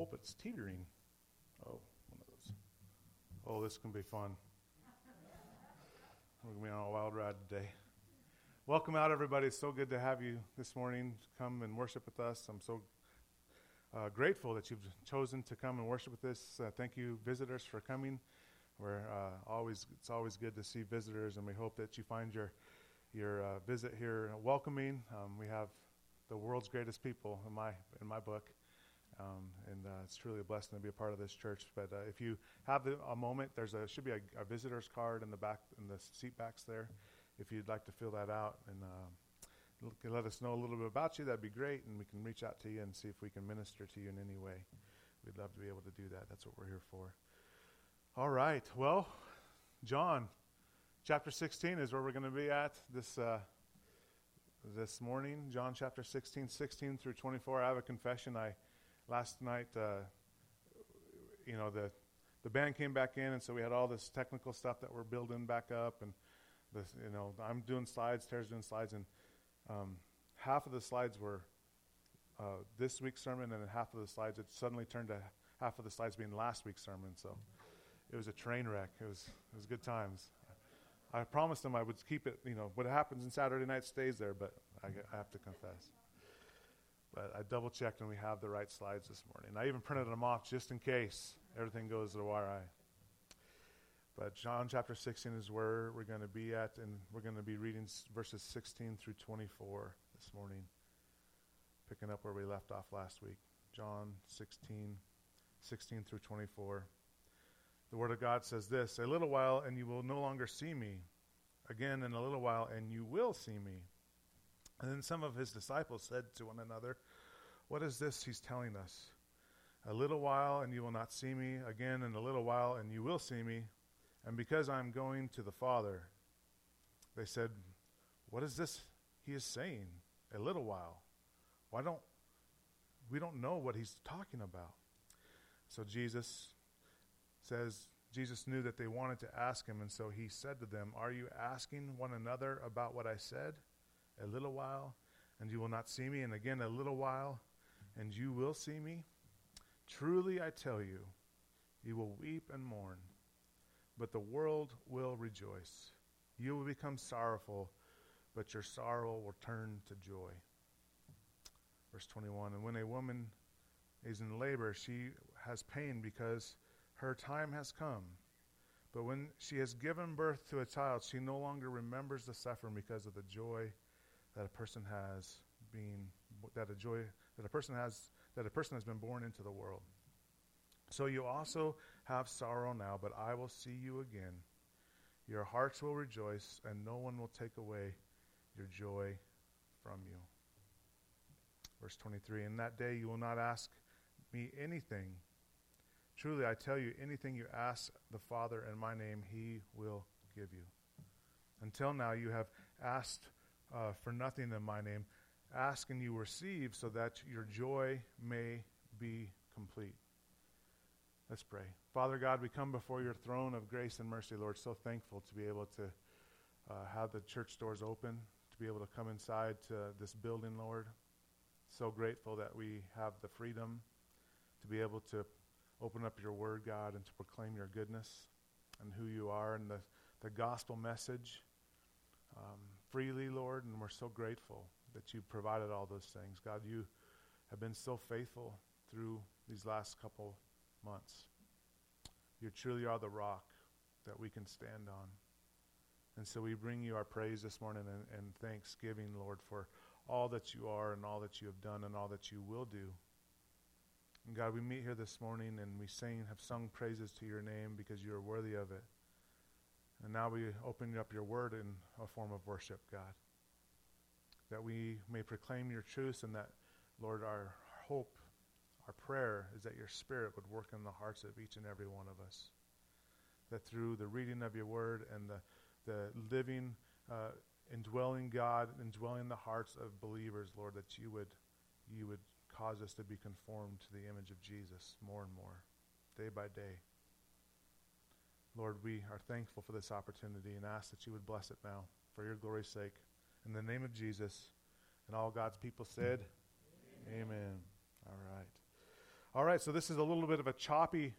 pulpit's teetering. Oh, one of those. Oh, this can be fun. We're going to be on a wild ride today. Welcome out, everybody. It's so good to have you this morning. Come and worship with us. I'm so uh, grateful that you've chosen to come and worship with us. Uh, thank you, visitors, for coming. We're uh, always it's always good to see visitors, and we hope that you find your your uh, visit here welcoming. Um, we have the world's greatest people in my in my book, um, and uh, it's truly a blessing to be a part of this church. But uh, if you have the, a moment, there's a should be a, a, visitor's card in the back in the seat backs there. If you'd like to fill that out and uh, let us know a little bit about you, that'd be great, and we can reach out to you and see if we can minister to you in any way. We'd love to be able to do that. That's what we're here for. All right. Well, John, chapter 16 is where we're going to be at this uh, this morning. John chapter 16, 16 through 24. I have a confession. I last night, uh, you know, the the band came back in, and so we had all this technical stuff that we're building back up, and you know, I'm doing slides, Tara's doing slides, and um, half of the slides were uh, this week's sermon, and then half of the slides it suddenly turned to half of the slides being last week's sermon. So it was a train wreck. It was it was good times. I promised them I would keep it. You know, what happens in Saturday night stays there, but I, I have to confess. But I double checked and we have the right slides this morning. I even printed them off just in case everything goes the awry. But John chapter 16 is where we're going to be at, and we're going to be reading verses 16 through 24 this morning, picking up where we left off last week. John 16, 16 through 24. The Word of God says this A little while, and you will no longer see me. Again, in a little while, and you will see me. And then some of his disciples said to one another, What is this he's telling us? A little while, and you will not see me. Again, in a little while, and you will see me. And because I'm going to the Father, they said, What is this he is saying? A little while. Why don't we don't know what he's talking about? So Jesus says Jesus knew that they wanted to ask him, and so he said to them, Are you asking one another about what I said? A little while, and you will not see me, and again a little while, and you will see me? Truly I tell you, you will weep and mourn, but the world will rejoice. You will become sorrowful, but your sorrow will turn to joy. Verse 21 And when a woman is in labor, she has pain because her time has come. But when she has given birth to a child, she no longer remembers the suffering because of the joy that a person has been that a joy that a person has that a person has been born into the world. So you also have sorrow now, but I will see you again. Your hearts will rejoice, and no one will take away your joy from you. Verse 23 In that day you will not ask me anything. Truly, I tell you, anything you ask the Father in my name, he will give you. Until now, you have asked uh, for nothing in my name. Ask and you receive so that your joy may be complete. Let's pray. Father God, we come before your throne of grace and mercy, Lord. So thankful to be able to uh, have the church doors open, to be able to come inside to this building, Lord. So grateful that we have the freedom to be able to open up your word, God, and to proclaim your goodness and who you are and the, the gospel message um, freely, Lord. And we're so grateful that you provided all those things. God, you have been so faithful through these last couple months. You truly are the rock that we can stand on. And so we bring you our praise this morning and, and thanksgiving, Lord, for all that you are and all that you have done and all that you will do. And God, we meet here this morning and we sing, have sung praises to your name because you are worthy of it. And now we open up your word in a form of worship, God. That we may proclaim your truth and that, Lord, our hope, our prayer is that your spirit would work in the hearts of each and every one of us. That through the reading of your word and the, the living, uh, indwelling God, indwelling the hearts of believers, Lord, that you would, you would cause us to be conformed to the image of Jesus more and more, day by day. Lord, we are thankful for this opportunity and ask that you would bless it now for your glory's sake. In the name of Jesus, and all God's people said, Amen. Amen. All right. All right, so this is a little bit of a choppy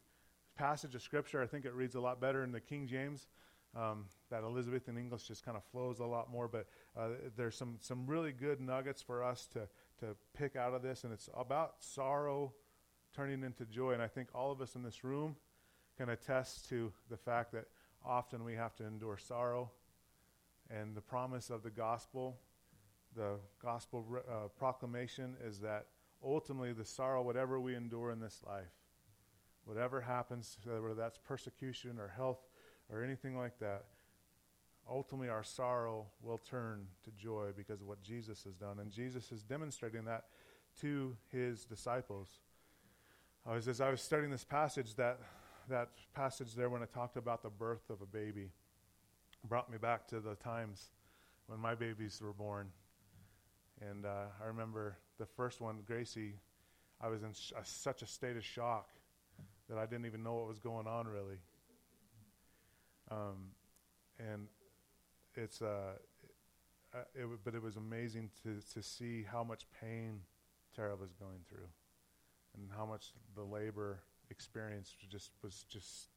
passage of Scripture. I think it reads a lot better in the King James. Um, that Elizabethan English just kind of flows a lot more, but uh, there's some, some really good nuggets for us to, to pick out of this, and it's about sorrow turning into joy. And I think all of us in this room can attest to the fact that often we have to endure sorrow. And the promise of the gospel, the gospel uh, proclamation, is that ultimately the sorrow, whatever we endure in this life, whatever happens, whether that's persecution or health or anything like that, ultimately our sorrow will turn to joy because of what Jesus has done. And Jesus is demonstrating that to his disciples. I was, as I was studying this passage, that, that passage there when I talked about the birth of a baby brought me back to the times when my babies were born. And uh, I remember the first one, Gracie, I was in sh- such a state of shock that I didn't even know what was going on really. Um, and it's uh, it, it, but it was amazing to to see how much pain Tara was going through, and how much the labor experience just was just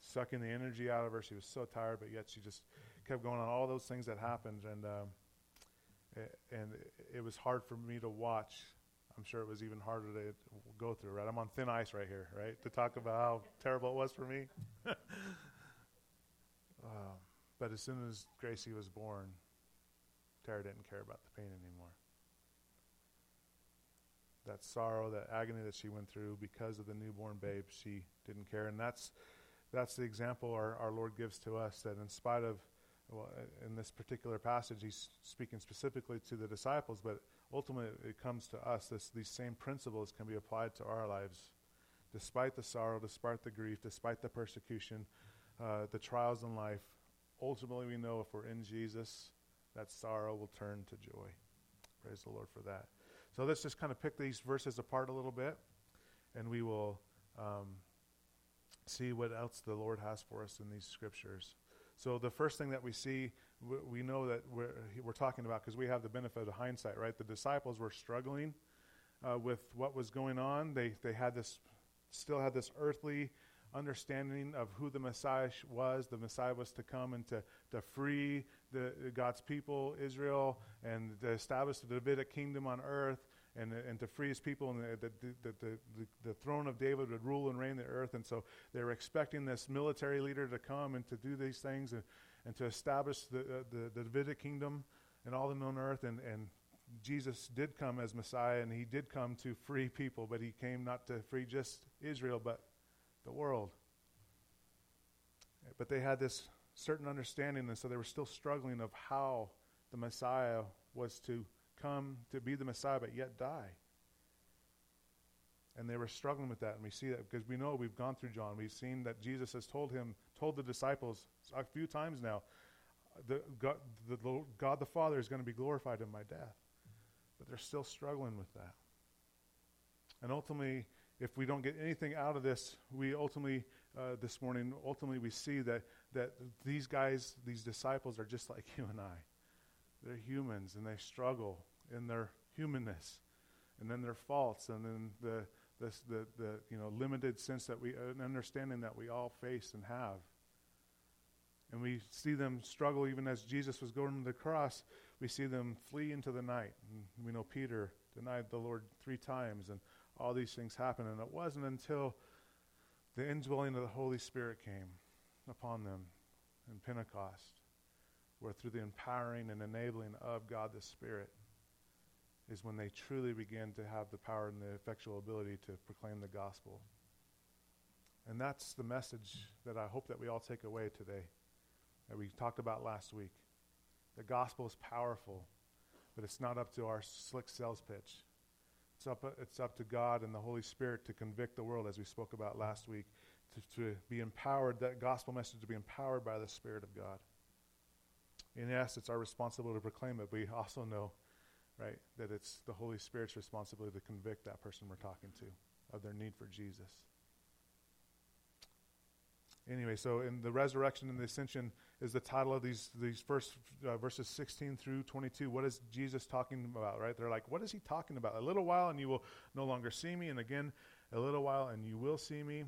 sucking the energy out of her. She was so tired, but yet she just kept going on all those things that happened, and um, it, and it, was hard for me to watch. I'm sure it was even harder to go through. Right, I'm on thin ice right here. Right, to talk about how terrible it was for me. um, but as soon as Gracie was born, Tara didn't care about the pain anymore. That sorrow, that agony that she went through because of the newborn babe, she didn't care. And that's, that's the example our, our Lord gives to us that in spite of, well, in this particular passage, he's speaking specifically to the disciples, but ultimately it comes to us. This, these same principles can be applied to our lives. Despite the sorrow, despite the grief, despite the persecution, uh, the trials in life, ultimately we know if we're in Jesus, that sorrow will turn to joy. Praise the Lord for that. So let's just kind of pick these verses apart a little bit, and we will um, see what else the Lord has for us in these scriptures. So the first thing that we see, we, know that we're, we're talking about because we have the benefit of hindsight, right? The disciples were struggling uh, with what was going on. They they had this, still had this earthly understanding of who the Messiah was. The Messiah was to come and to, to free the, God's people, Israel, and to establish the Davidic kingdom on earth. And, and to free his people, and the, the, the, the, throne of David would rule and reign the earth. And so they were expecting this military leader to come and to do these things and, and to establish the, uh, the, the Davidic kingdom and all the known earth. And, and Jesus did come as Messiah, and he did come to free people, but he came not to free just Israel, but the world. But they had this certain understanding, and so they were still struggling of how the Messiah was to come to be the Messiah, but yet die. And they were struggling with that, and we see that because we know we've gone through John. We've seen that Jesus has told him, told the disciples a few times now, the God, the God the Father is going to be glorified in my death. But they're still struggling with that. And ultimately, if we don't get anything out of this, we ultimately, uh, this morning, ultimately we see that, that these guys, these disciples are just like you and I. They're humans and they struggle in their humanness and then their faults and then the, the, the, the you know, limited sense that we, an understanding that we all face and have. And we see them struggle even as Jesus was going to the cross. We see them flee into the night. And we know Peter denied the Lord three times. And all these things happen. And it wasn't until the indwelling of the Holy Spirit came upon them in Pentecost, where through the empowering and enabling of God the Spirit is when they truly began to have the power and the effectual ability to proclaim the gospel. And that's the message that I hope that we all take away today, that we talked about last week. The gospel is powerful, but it's not up to our slick sales pitch. It's up, it's up to God and the Holy Spirit to convict the world, as we spoke about last week, to, to be empowered, that gospel message to be empowered by the Spirit of God. And yes, it's our responsibility to proclaim it, but we also know, right, that it's the Holy Spirit's responsibility to convict that person we're talking to of their need for Jesus. Anyway, so in the resurrection and the ascension is the title of these these first uh, verses 16 through 22. What is Jesus talking about? Right? They're like, what is he talking about? A little while, and you will no longer see me, and again, a little while, and you will see me.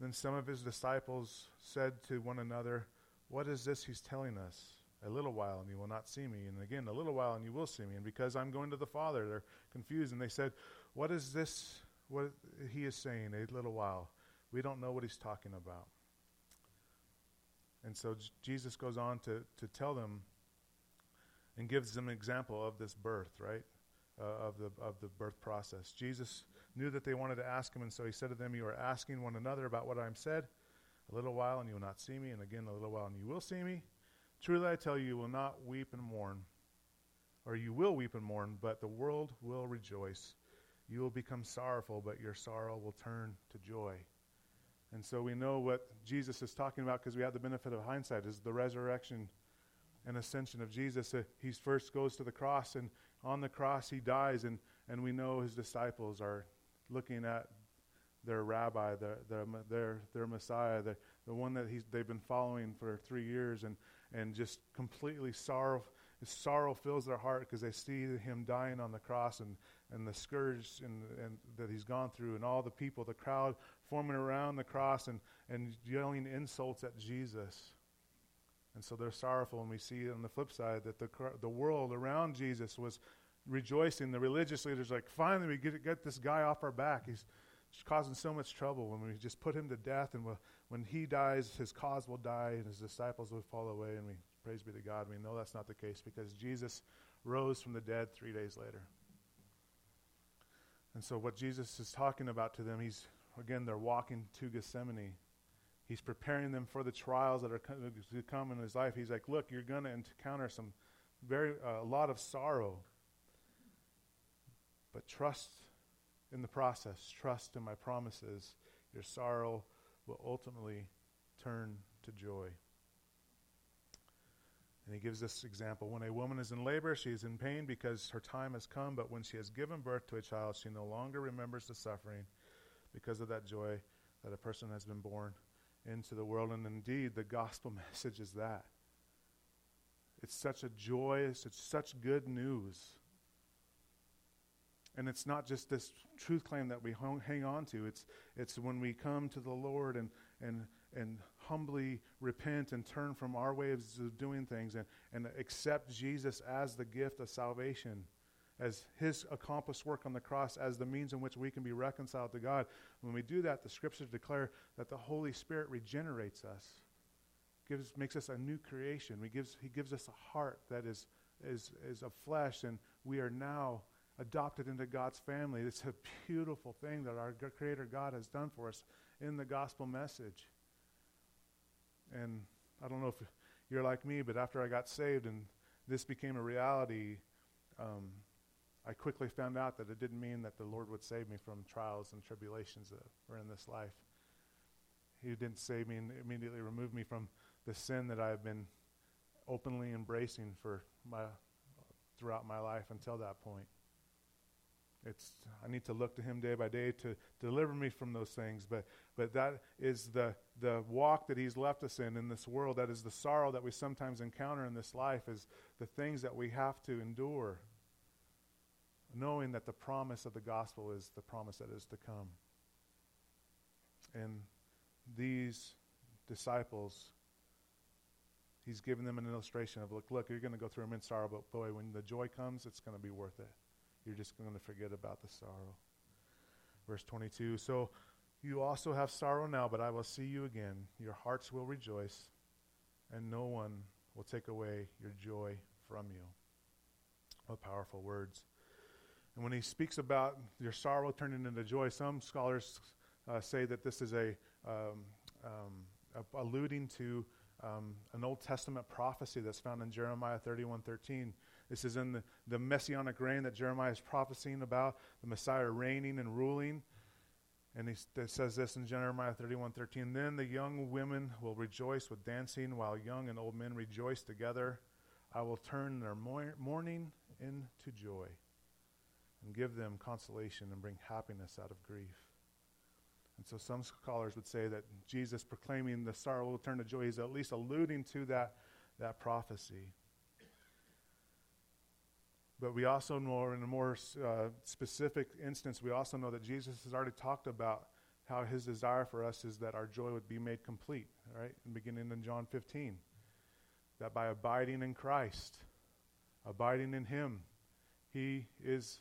Then some of his disciples said to one another, What is this he's telling us? A little while, and you will not see me. And again, a little while, and you will see me. And because I'm going to the Father, they're confused. And they said, What is this? What he is saying, a little while. We don't know what he's talking about. And so J- Jesus goes on to, to tell them and gives them an example of this birth, right? Uh, of, the, of the birth process. Jesus knew that they wanted to ask him, and so he said to them, You are asking one another about what I am said. A little while, and you will not see me, and again, a little while, and you will see me. Truly, I tell you, you will not weep and mourn, or you will weep and mourn, but the world will rejoice. You will become sorrowful, but your sorrow will turn to joy. And so we know what Jesus is talking about because we have the benefit of hindsight is the resurrection and ascension of Jesus. Uh, he first goes to the cross, and on the cross he dies, and, and we know his disciples are looking at their rabbi, their, their, their, their Messiah, the, the one that he's, they've been following for three years, and, and just completely sorrow. Sorrow fills their heart because they see him dying on the cross and, and the scourge and, and that he's gone through, and all the people, the crowd forming around the cross and, and yelling insults at Jesus. And so they're sorrowful, and we see on the flip side that the, the world around Jesus was rejoicing. The religious leaders like, finally, we get, get this guy off our back. He's causing so much trouble. When we just put him to death, and we'll, when he dies, his cause will die, and his disciples will fall away. And we praise be to God. We know that's not the case because Jesus rose from the dead three days later. And so, what Jesus is talking about to them, he's again, they're walking to Gethsemane. He's preparing them for the trials that are to come in his life. He's like, look, you're going to encounter some very uh, a lot of sorrow, but trust in the process. Trust in my promises. Your sorrow will ultimately turn to joy. And he gives this example. When a woman is in labor, she is in pain because her time has come, but when she has given birth to a child, she no longer remembers the suffering because of that joy that a person has been born into the world. And indeed, the gospel message is that. It's such a joyous, it's such good news. And it's not just this truth claim that we hang on to. It's, it's when we come to the Lord and, and, and humbly repent and turn from our ways of doing things and, and accept Jesus as the gift of salvation as his accomplished work on the cross as the means in which we can be reconciled to God. When we do that, the scriptures declare that the Holy Spirit regenerates us, gives, makes us a new creation. We gives, he gives us a heart that is, is, is of flesh, and we are now adopted into God's family. It's a beautiful thing that our Creator God has done for us in the gospel message. And I don't know if you're like me, but after I got saved and this became a reality, um, I quickly found out that it didn't mean that the Lord would save me from trials and tribulations that were in this life. He didn't save me and immediately remove me from the sin that I have been openly embracing for my throughout my life until that point. It's I need to look to him day by day to deliver me from those things, but but that is the the walk that he's left us in in this world. That is the sorrow that we sometimes encounter in this life is the things that we have to endure knowing that the promise of the gospel is the promise that is to come. And these disciples, he's given them an illustration of look, look, you're going to go through immense sorrow, but boy, when the joy comes, it's going to be worth it. You're just going to forget about the sorrow. Verse 22 So you also have sorrow now, but I will see you again. Your hearts will rejoice, and no one will take away your joy from you. What powerful words. And when he speaks about your sorrow turning into joy, some scholars uh, say that this is a, um, um, alluding to um, an Old Testament prophecy that's found in Jeremiah 31:13. This is in the, the messianic reign that Jeremiah is prophesying about, the Messiah reigning and ruling. And he st- says this in Jeremiah 31:13. Then the young women will rejoice with dancing, while young and old men rejoice together. I will turn their mourning into joy and give them consolation and bring happiness out of grief. And so some scholars would say that Jesus proclaiming the sorrow will turn to joy is at least alluding to that, that prophecy. But we also know, in a more uh, specific instance, we also know that Jesus has already talked about how his desire for us is that our joy would be made complete, right? Beginning in John 15, that by abiding in Christ, abiding in him, he is,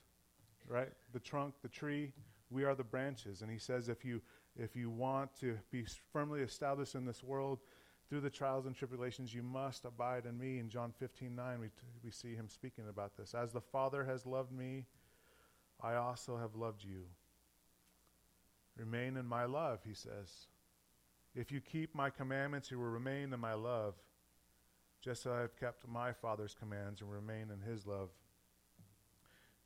right, the trunk, the tree, we are the branches. And he says if you if you want to be firmly established in this world, through the trials and tribulations, you must abide in me. In John 15 9, we, t- we see him speaking about this. As the Father has loved me, I also have loved you. Remain in my love, he says. If you keep my commandments, you will remain in my love, just as I have kept my Father's commands and remain in his love.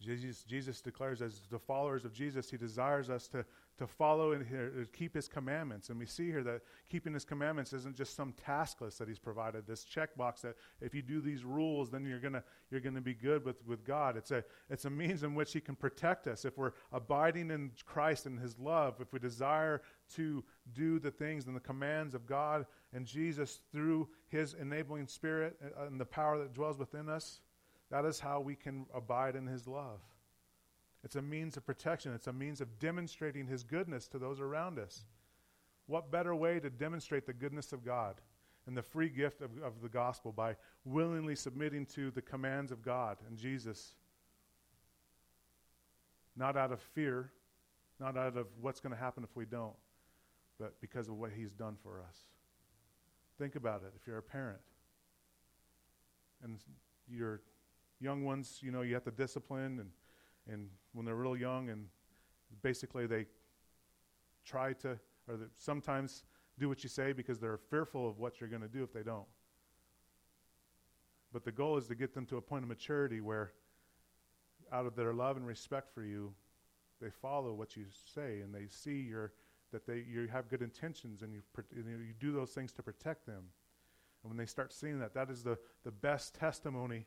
Jesus, Jesus declares, as the followers of Jesus, he desires us to to follow and keep his commandments. And we see here that keeping his commandments isn't just some task list that he's provided, this checkbox that if you do these rules, then you're gonna you're gonna be good with, with God. It's a it's a means in which he can protect us. If we're abiding in Christ and his love, if we desire to do the things and the commands of God and Jesus through his enabling spirit and the power that dwells within us, that is how we can abide in his love. It's a means of protection, it's a means of demonstrating His goodness to those around us. What better way to demonstrate the goodness of God and the free gift of, of the gospel by willingly submitting to the commands of God and Jesus? Not out of fear, not out of what's going to happen if we don't, but because of what He's done for us. Think about it if you're a parent and your young ones, you know, you have to discipline and and when they're real young, and basically they try to, or sometimes do what you say because they're fearful of what you're going to do if they don't. But the goal is to get them to a point of maturity where, out of their love and respect for you, they follow what you say and they see your that they you have good intentions and you, you do those things to protect them. And when they start seeing that, that is the, the best testimony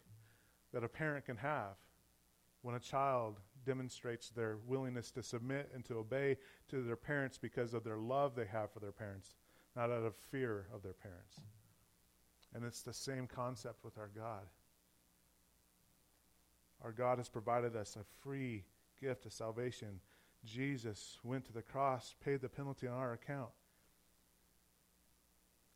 that a parent can have when a child demonstrates their willingness to submit and to obey to their parents because of their love they have for their parents, not out of fear of their parents. And it's the same concept with our God. Our God has provided us a free gift of salvation. Jesus went to the cross, paid the penalty on our account.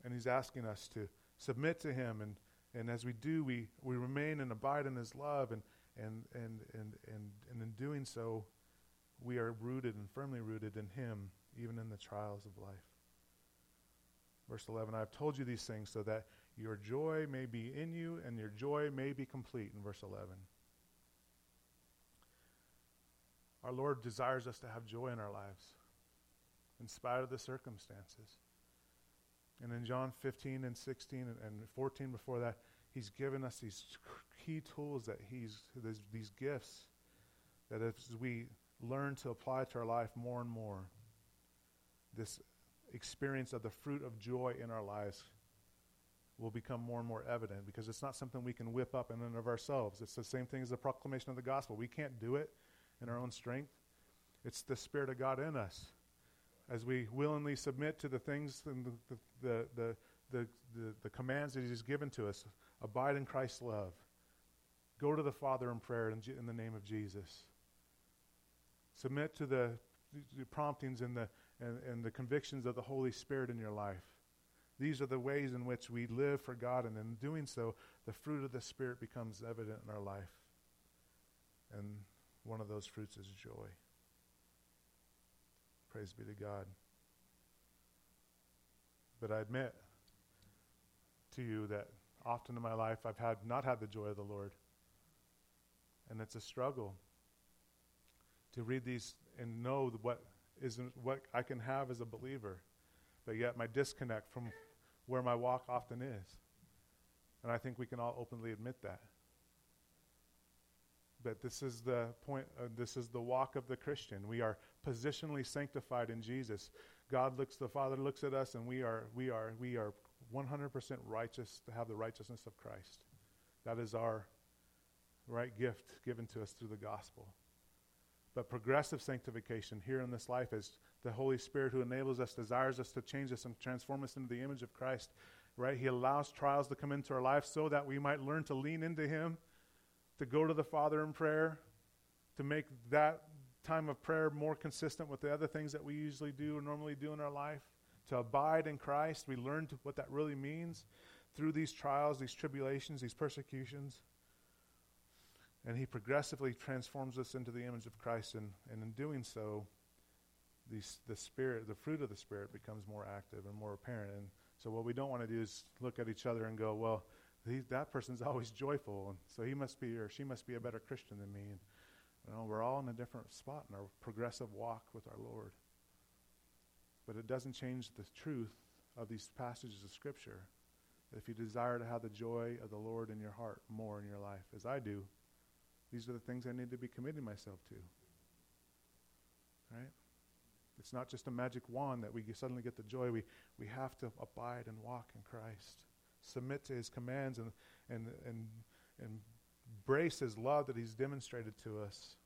And he's asking us to submit to him. And, and as we do, we, we remain and abide in his love. And, and, and, and, and, and in doing so, we are rooted and firmly rooted in Him, even in the trials of life. Verse 11 I have told you these things so that your joy may be in you and your joy may be complete. In verse 11. Our Lord desires us to have joy in our lives, in spite of the circumstances. And in John 15 and 16 and, and 14 before that, He's given us these key tools that He's, these gifts that as we learn to apply to our life more and more, this experience of the fruit of joy in our lives will become more and more evident because it's not something we can whip up in and of ourselves. It's the same thing as the proclamation of the gospel. We can't do it in our own strength. It's the Spirit of God in us. As we willingly submit to the things and the, the, the, the, the, the commands that He's given to us, abide in Christ's love, Go to the Father in prayer in, in the name of Jesus. Submit to the, the promptings and the, and, and the convictions of the Holy Spirit in your life. These are the ways in which we live for God, and in doing so, the fruit of the Spirit becomes evident in our life. And one of those fruits is joy. Praise be to God. But I admit to you that often in my life I've had not had the joy of the Lord. And it's a struggle to read these and know what isn't what I can have as a believer, but yet my disconnect from where my walk often is. And I think we can all openly admit that. But this is the point, uh, this is the walk of the Christian. We are positionally sanctified in Jesus. God looks, the Father looks at us, and we are, we are, we are 100% righteous to have the righteousness of Christ. That is our right gift given to us through the gospel. But progressive sanctification here in this life is the Holy Spirit who enables us, desires us to change us and transform us into the image of Christ. Right? He allows trials to come into our life so that we might learn to lean into Him to go to the Father in prayer, to make that time of prayer more consistent with the other things that we usually do or normally do in our life, to abide in Christ. We learn what that really means through these trials, these tribulations, these persecutions. And He progressively transforms us into the image of Christ, and, and in doing so, these, the Spirit, the fruit of the Spirit becomes more active and more apparent. And so, what we don't want to do is look at each other and go, well, he, that person's always joyful, and so he must be or she must be a better Christian than me. And, you know, we're all in a different spot in our progressive walk with our Lord. But it doesn't change the truth of these passages of Scripture. If you desire to have the joy of the Lord in your heart more in your life, as I do, these are the things I need to be committing myself to. Right? It's not just a magic wand that we suddenly get the joy. We, we have to abide and walk in Christ, submit to his commands, and, and, and, and embrace his love that he's demonstrated to us.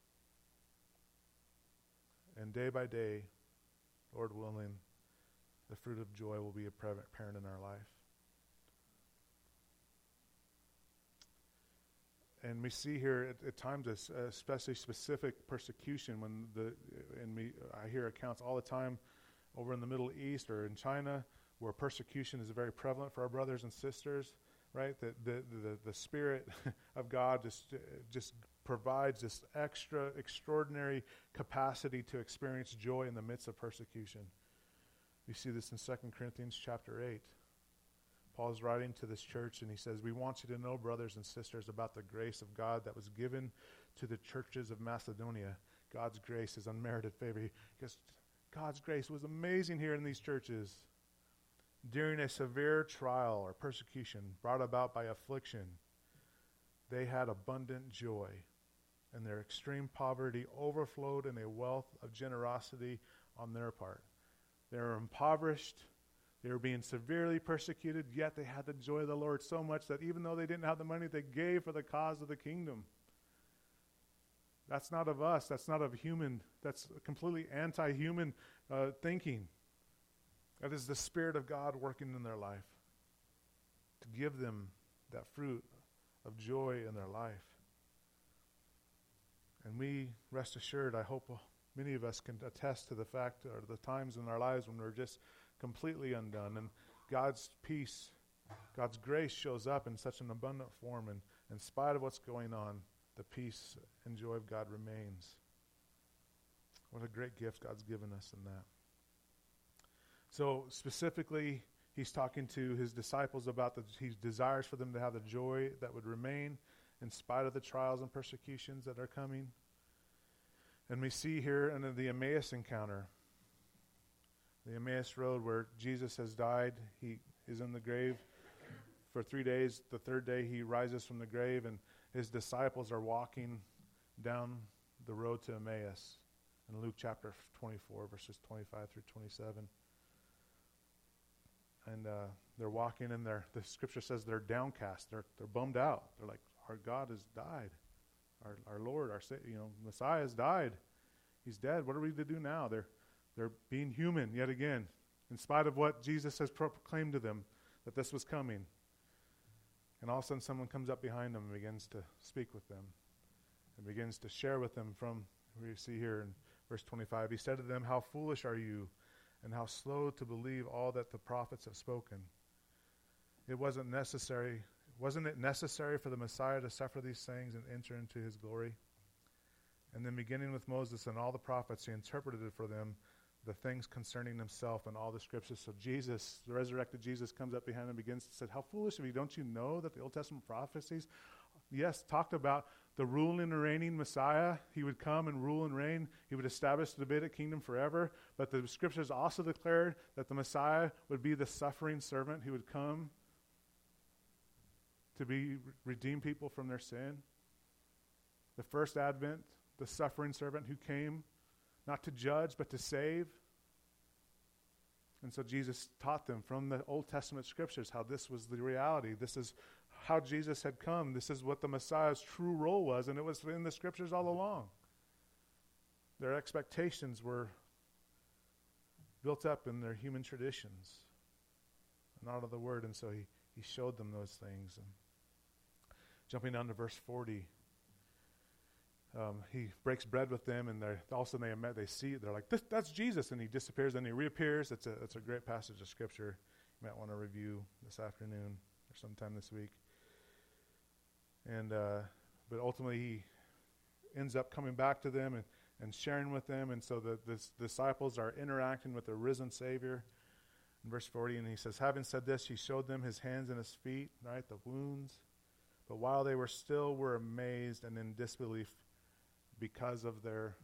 And day by day, Lord willing, the fruit of joy will be apparent in our life. and we see here at, at times, especially specific persecution. When the and we, I hear accounts all the time over in the Middle East or in China where persecution is very prevalent for our brothers and sisters. Right, that the, the the Spirit of God just just provides this extra extraordinary capacity to experience joy in the midst of persecution. You see this in 2 Corinthians chapter 8. Paul is writing to this church and he says, We want you to know, brothers and sisters, about the grace of God that was given to the churches of Macedonia. God's grace is unmerited favor. Because God's grace was amazing here in these churches. During a severe trial or persecution brought about by affliction, they had abundant joy, and their extreme poverty overflowed in a wealth of generosity on their part. They were impoverished they were being severely persecuted, yet they had the joy of the Lord so much that even though they didn't have the money, they gave for the cause of the kingdom. That's not of us. That's not of human. That's completely anti human uh, thinking. That is the Spirit of God working in their life to give them that fruit of joy in their life. And we, rest assured, I hope many of us can attest to the fact or the times in our lives when we're just completely undone. And God's peace, God's grace shows up in such an abundant form. And in spite of what's going on, the peace and joy of God remains. What a great gift God's given us in that. So, specifically, he's talking to his disciples about that he desires for them to have the joy that would remain in spite of the trials and persecutions that are coming. And we see here in the Emmaus encounter the Emmaus Road where Jesus has died. He is in the grave for three days. The third day, he rises from the grave, and his disciples are walking down the road to Emmaus in Luke chapter 24, verses 25 through 27. And uh, they're walking, and they're, the scripture says they're downcast. They're, they're bummed out. They're like, Our God has died. Our, our Lord, our you know, Messiah has died. He's dead. What are we to do now? They're, they're being human yet again, in spite of what Jesus has proclaimed to them that this was coming. And all of a sudden, someone comes up behind them and begins to speak with them and begins to share with them from, we see here in verse 25. He said to them, How foolish are you, and how slow to believe all that the prophets have spoken. It wasn't necessary. Wasn't it necessary for the Messiah to suffer these things and enter into his glory? And then, beginning with Moses and all the prophets, he interpreted for them the things concerning himself and all the scriptures. So Jesus, the resurrected Jesus, comes up behind him and begins to say, How foolish of you! Don't you know that the Old Testament prophecies, yes, talked about the ruling and reigning Messiah? He would come and rule and reign. He would establish the Davidic kingdom forever. But the scriptures also declared that the Messiah would be the suffering servant who would come to be redeem people from their sin. The first advent, the suffering servant who came not to judge, but to save. And so Jesus taught them from the Old Testament scriptures how this was the reality. This is how Jesus had come. This is what the Messiah's true role was, and it was in the scriptures all along. Their expectations were built up in their human traditions, not of the Word, and so he, he showed them those things. And jumping down to verse 40, um, he breaks bread with them, and they're, all of a sudden they, they see they're like, that's Jesus, and he disappears, and he reappears. It's a, it's a great passage of Scripture you might want to review this afternoon or sometime this week. And uh, but ultimately he ends up coming back to them and, and sharing with them, and so the, the disciples are interacting with the risen Savior. In verse 40, and he says, Having said this, he showed them his hands and his feet, right, the wounds. But while they were still were amazed and in disbelief because of their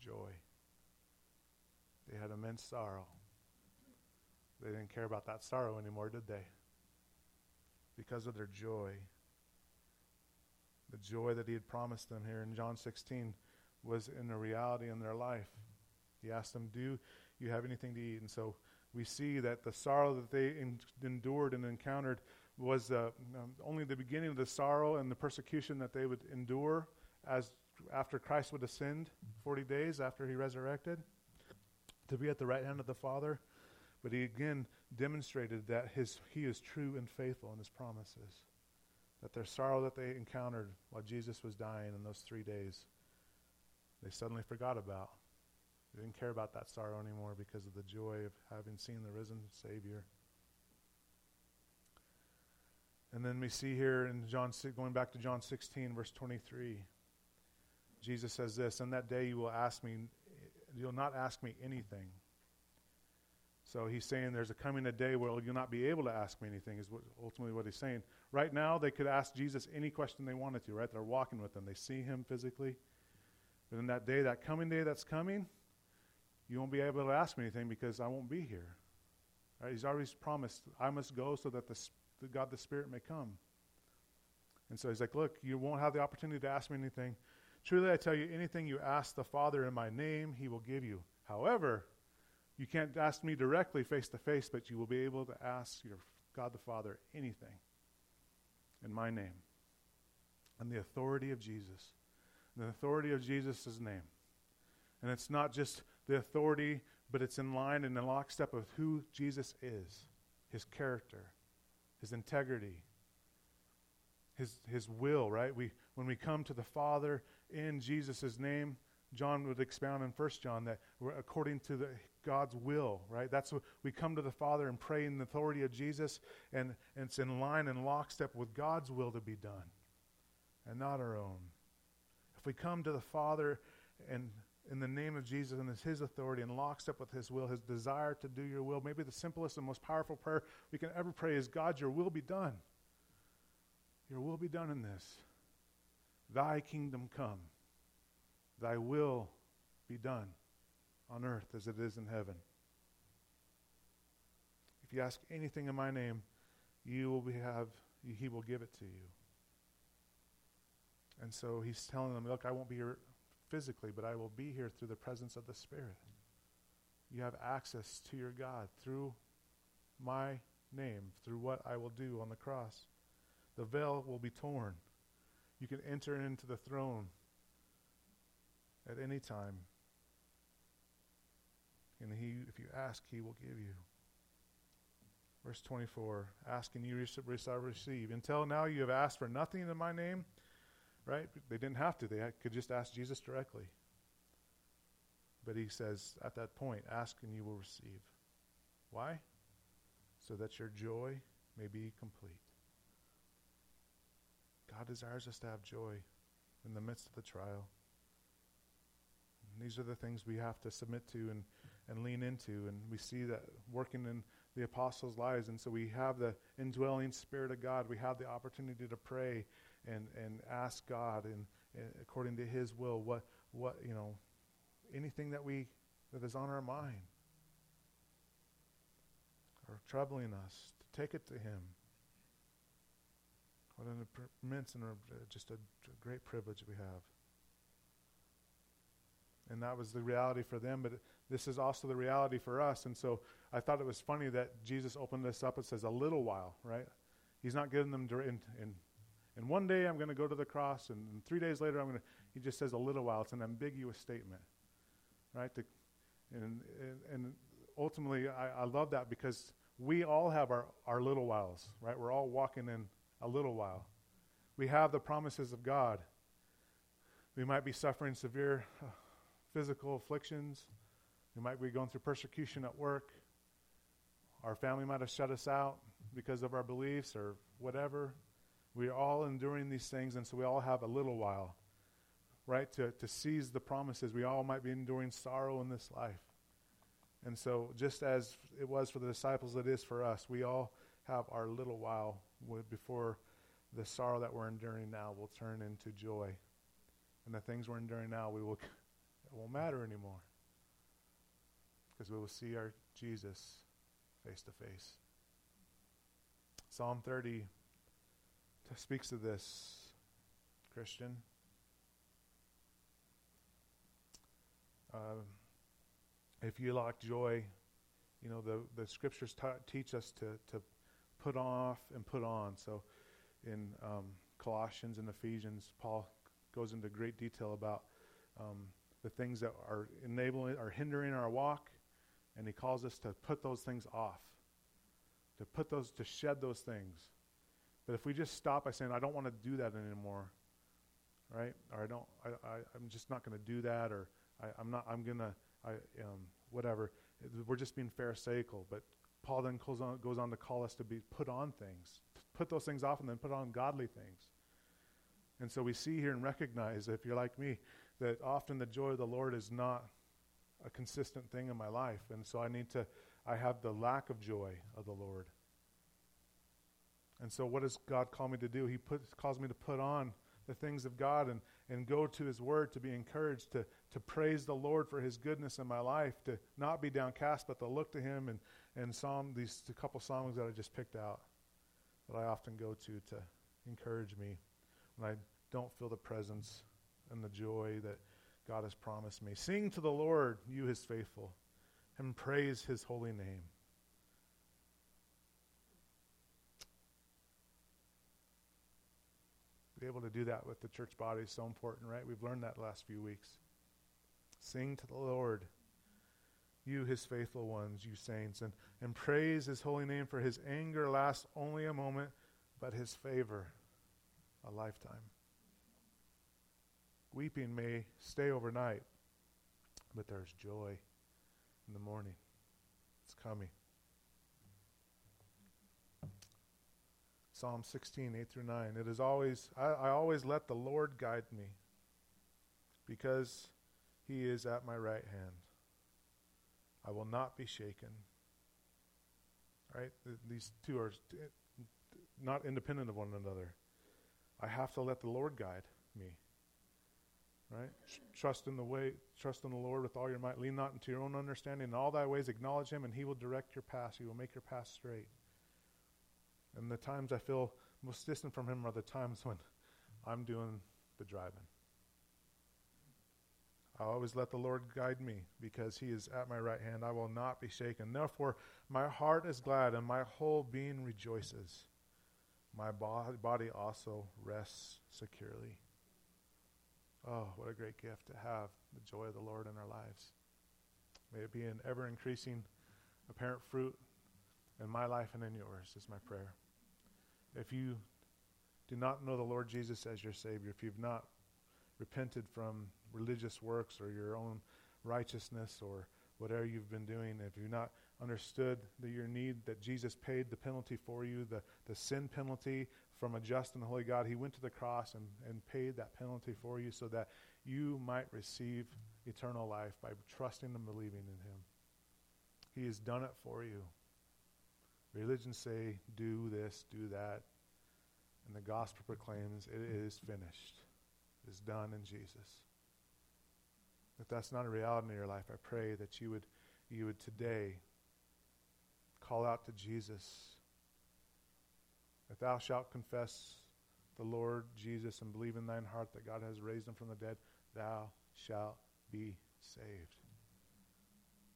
joy. They had immense sorrow. They didn't care about that sorrow anymore, did they? Because of their joy. The joy that he had promised them here in John 16 was in a reality in their life. He asked them, Do you have anything to eat? And so we see that the sorrow that they in, endured and encountered was uh, um, only the beginning of the sorrow and the persecution that they would endure as after Christ would ascend 40 days after he resurrected to be at the right hand of the Father. But he again demonstrated that his, he is true and faithful in his promises. That their sorrow that they encountered while Jesus was dying in those three days, they suddenly forgot about. They didn't care about that sorrow anymore because of the joy of having seen the risen Savior. And then we see here in John, going back to John 16, verse 23, Jesus says this, "In that day you will ask me, you'll not ask me anything." So he's saying there's a coming a day where you'll not be able to ask me anything, is what, ultimately what he's saying. Right now, they could ask Jesus any question they wanted to, right? They're walking with him, they see him physically. But in that day, that coming day that's coming, you won't be able to ask me anything because I won't be here. Right? He's always promised, I must go so that the, the God the Spirit may come. And so he's like, Look, you won't have the opportunity to ask me anything. Truly, I tell you, anything you ask the Father in my name, he will give you. However, you can't ask me directly face to face, but you will be able to ask your God the Father anything in my name. And the authority of Jesus. The authority of Jesus' name. And it's not just the authority, but it's in line and in lockstep with who Jesus is his character, his integrity, his, his will, right? We, when we come to the Father in Jesus' name, John would expound in First John that according to the, God's will, right? That's what we come to the Father and pray in the authority of Jesus, and, and it's in line and lockstep with God's will to be done, and not our own. If we come to the Father and in the name of Jesus and it's His authority and lockstep with His will, His desire to do Your will, maybe the simplest and most powerful prayer we can ever pray is, God, Your will be done. Your will be done in this. Thy kingdom come. Thy will be done on earth as it is in heaven. If you ask anything in my name, you will have he will give it to you. And so he's telling them, look, I won't be here physically, but I will be here through the presence of the Spirit. You have access to your God through my name, through what I will do on the cross. The veil will be torn. You can enter into the throne at any time and he, if you ask, he will give you. Verse 24, ask and you receive. Receive. Until now you have asked for nothing in my name, right? They didn't have to. They could just ask Jesus directly. But he says at that point, ask and you will receive. Why? So that your joy may be complete. God desires us to have joy in the midst of the trial. And these are the things we have to submit to and and lean into. And we see that working in the apostles' lives. And so we have the indwelling Spirit of God. We have the opportunity to pray and, and ask God and, and according to His will what, what, you know, anything that we, that is on our mind or troubling us, to take it to Him. What an immense and just a, a great privilege we have. And that was the reality for them, but this is also the reality for us. And so I thought it was funny that Jesus opened this up. It says a little while, right? He's not giving them in, in, in one day I'm going to go to the cross, and, and three days later I'm going to. He just says a little while. It's an ambiguous statement, right? The, and, and, and ultimately, I, I love that because we all have our, our little whiles, right? We're all walking in a little while. We have the promises of God We might be suffering severe uh, physical afflictions. We might be going through persecution at work. Our family might have shut us out because of our beliefs or whatever. We are all enduring these things, and so we all have a little while, right, to, to seize the promises. We all might be enduring sorrow in this life. And so, just as it was for the disciples, it is for us. We all have our little while before the sorrow that we're enduring now will turn into joy. And the things we're enduring now, we will, it won't matter anymore. Because we will see our Jesus face to face. Psalm 30 speaks of this, Christian. Um, if you lack joy, you know, the, the scriptures ta- teach us to, to put off and put on. So in um, Colossians and Ephesians, Paul goes into great detail about um, the things that are enabling, are hindering our walk, and he calls us to put those things off, to put those, to shed those things. But if we just stop by saying, I don't want to do that anymore, right? Or I don't, I, I, am just not going to do that, or I, am not, I'm going to, I, um, whatever. We're just being pharisaical. But Paul then goes on, goes on to call us to be put on things, put those things off and then put on godly things. And so we see here and recognize, if you're like me, that often the joy of the Lord is not a consistent thing in my life. And so I need to, I have the lack of joy of the Lord. And so what does God call me to do? He puts, calls me to put on the things of God and, and go to His Word to be encouraged, to, to praise the Lord for His goodness in my life, to not be downcast, but to look to Him. And, and Psalm, these a couple songs that I just picked out that I often go to to encourage me when I don't feel the presence and the joy that God has promised me. Sing to the Lord, you His faithful, and praise His holy name. be able to do that with the church body is so important, right? We've learned that last few weeks. Sing to the Lord, you his faithful ones, you saints, and, and praise his holy name, for his anger lasts only a moment, but his favor a lifetime. Weeping may stay overnight, but there's joy in the morning. It's coming. Psalm 16, 8 through 9. It is always, I, I always let the Lord guide me because he is at my right hand. I will not be shaken. Right? These two are not independent of one another. I have to let the Lord guide me. Right? Trust in the way, trust in the Lord with all your might. Lean not into your own understanding. In all thy ways acknowledge him, and he will direct your path. He will make your path straight. And the times I feel most distant from Him are the times when I'm doing the driving. I always let the Lord guide me because He is at my right hand. I will not be shaken. Therefore, my heart is glad and my whole being rejoices. My body also rests securely. Oh, what a great gift to have the joy of the Lord in our lives. May it be an ever increasing apparent fruit in my life and in yours, is my prayer. If you do not know the Lord Jesus as your Savior, if you've not repented from religious works or your own righteousness or whatever you've been doing, if you've not understood that your need, that Jesus paid the penalty for you, the, the sin penalty from a just and holy God, He went to the cross and, and paid that penalty for you so that you might receive eternal life by trusting and believing in Him. He has done it for you. Religions say, do this, do that. And the gospel proclaims, it is finished. It is done in Jesus. If that's not a reality in your life, I pray that you would, you would today call out to Jesus. If thou shalt confess the Lord Jesus and believe in thine heart that God has raised him from the dead, thou shalt be saved.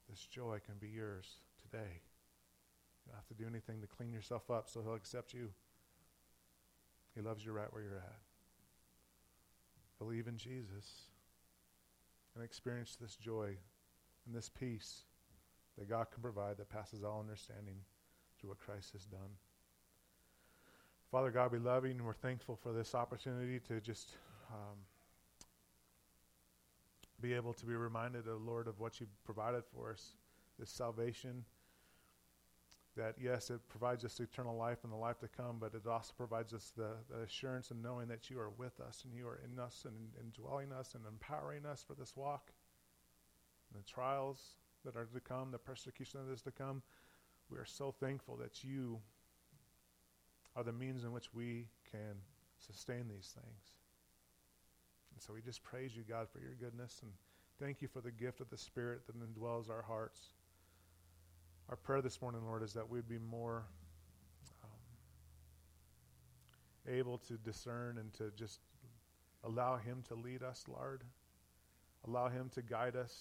This joy can be yours today. You don't have to do anything to clean yourself up so he'll accept you. He loves you right where you're at. Believe in Jesus and experience this joy and this peace that God can provide that passes all understanding through what Christ has done. Father God, we love you and we're thankful for this opportunity to just um, be able to be reminded, O Lord, of what you provided for us, this salvation. That, yes, it provides us eternal life and the life to come, but it also provides us the, the assurance and knowing that you are with us and you are in us and indwelling us and empowering us for this walk. And the trials that are to come, the persecution that is to come, we are so thankful that you are the means in which we can sustain these things. And so we just praise you, God, for your goodness and thank you for the gift of the Spirit that indwells our hearts. Our prayer this morning, Lord, is that we'd be more um, able to discern and to just allow Him to lead us, Lord. Allow Him to guide us.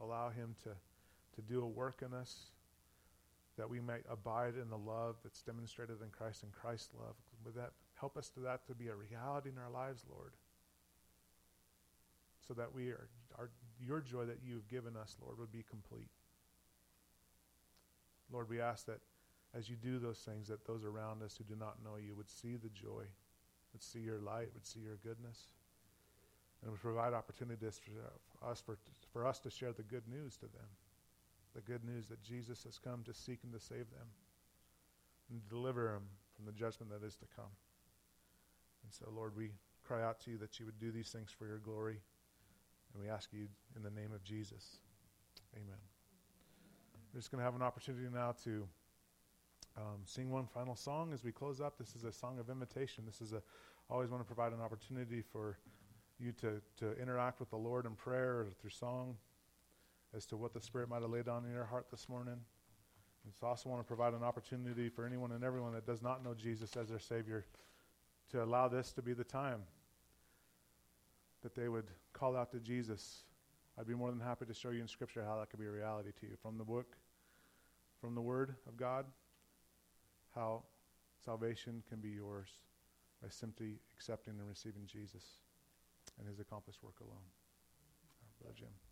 Allow Him to, to do a work in us that we might abide in the love that's demonstrated in Christ and Christ's love. With that, help us to that to be a reality in our lives, Lord. So that we are, our, your joy that you've given us, Lord, would be complete. Lord, we ask that as you do those things, that those around us who do not know you would see the joy, would see your light, would see your goodness, and would provide opportunities for us, for, for us to share the good news to them the good news that Jesus has come to seek and to save them and deliver them from the judgment that is to come. And so, Lord, we cry out to you that you would do these things for your glory. And we ask you in the name of Jesus. Amen. We're just going to have an opportunity now to um, sing one final song as we close up. This is a song of invitation. This is a always want to provide an opportunity for you to, to interact with the Lord in prayer or through song as to what the Spirit might have laid on in your heart this morning. And so I also want to provide an opportunity for anyone and everyone that does not know Jesus as their Savior to allow this to be the time that they would call out to Jesus. I'd be more than happy to show you in Scripture how that could be a reality to you from the book, from the Word of God, how salvation can be yours by simply accepting and receiving Jesus and his accomplished work alone. Brother Jim.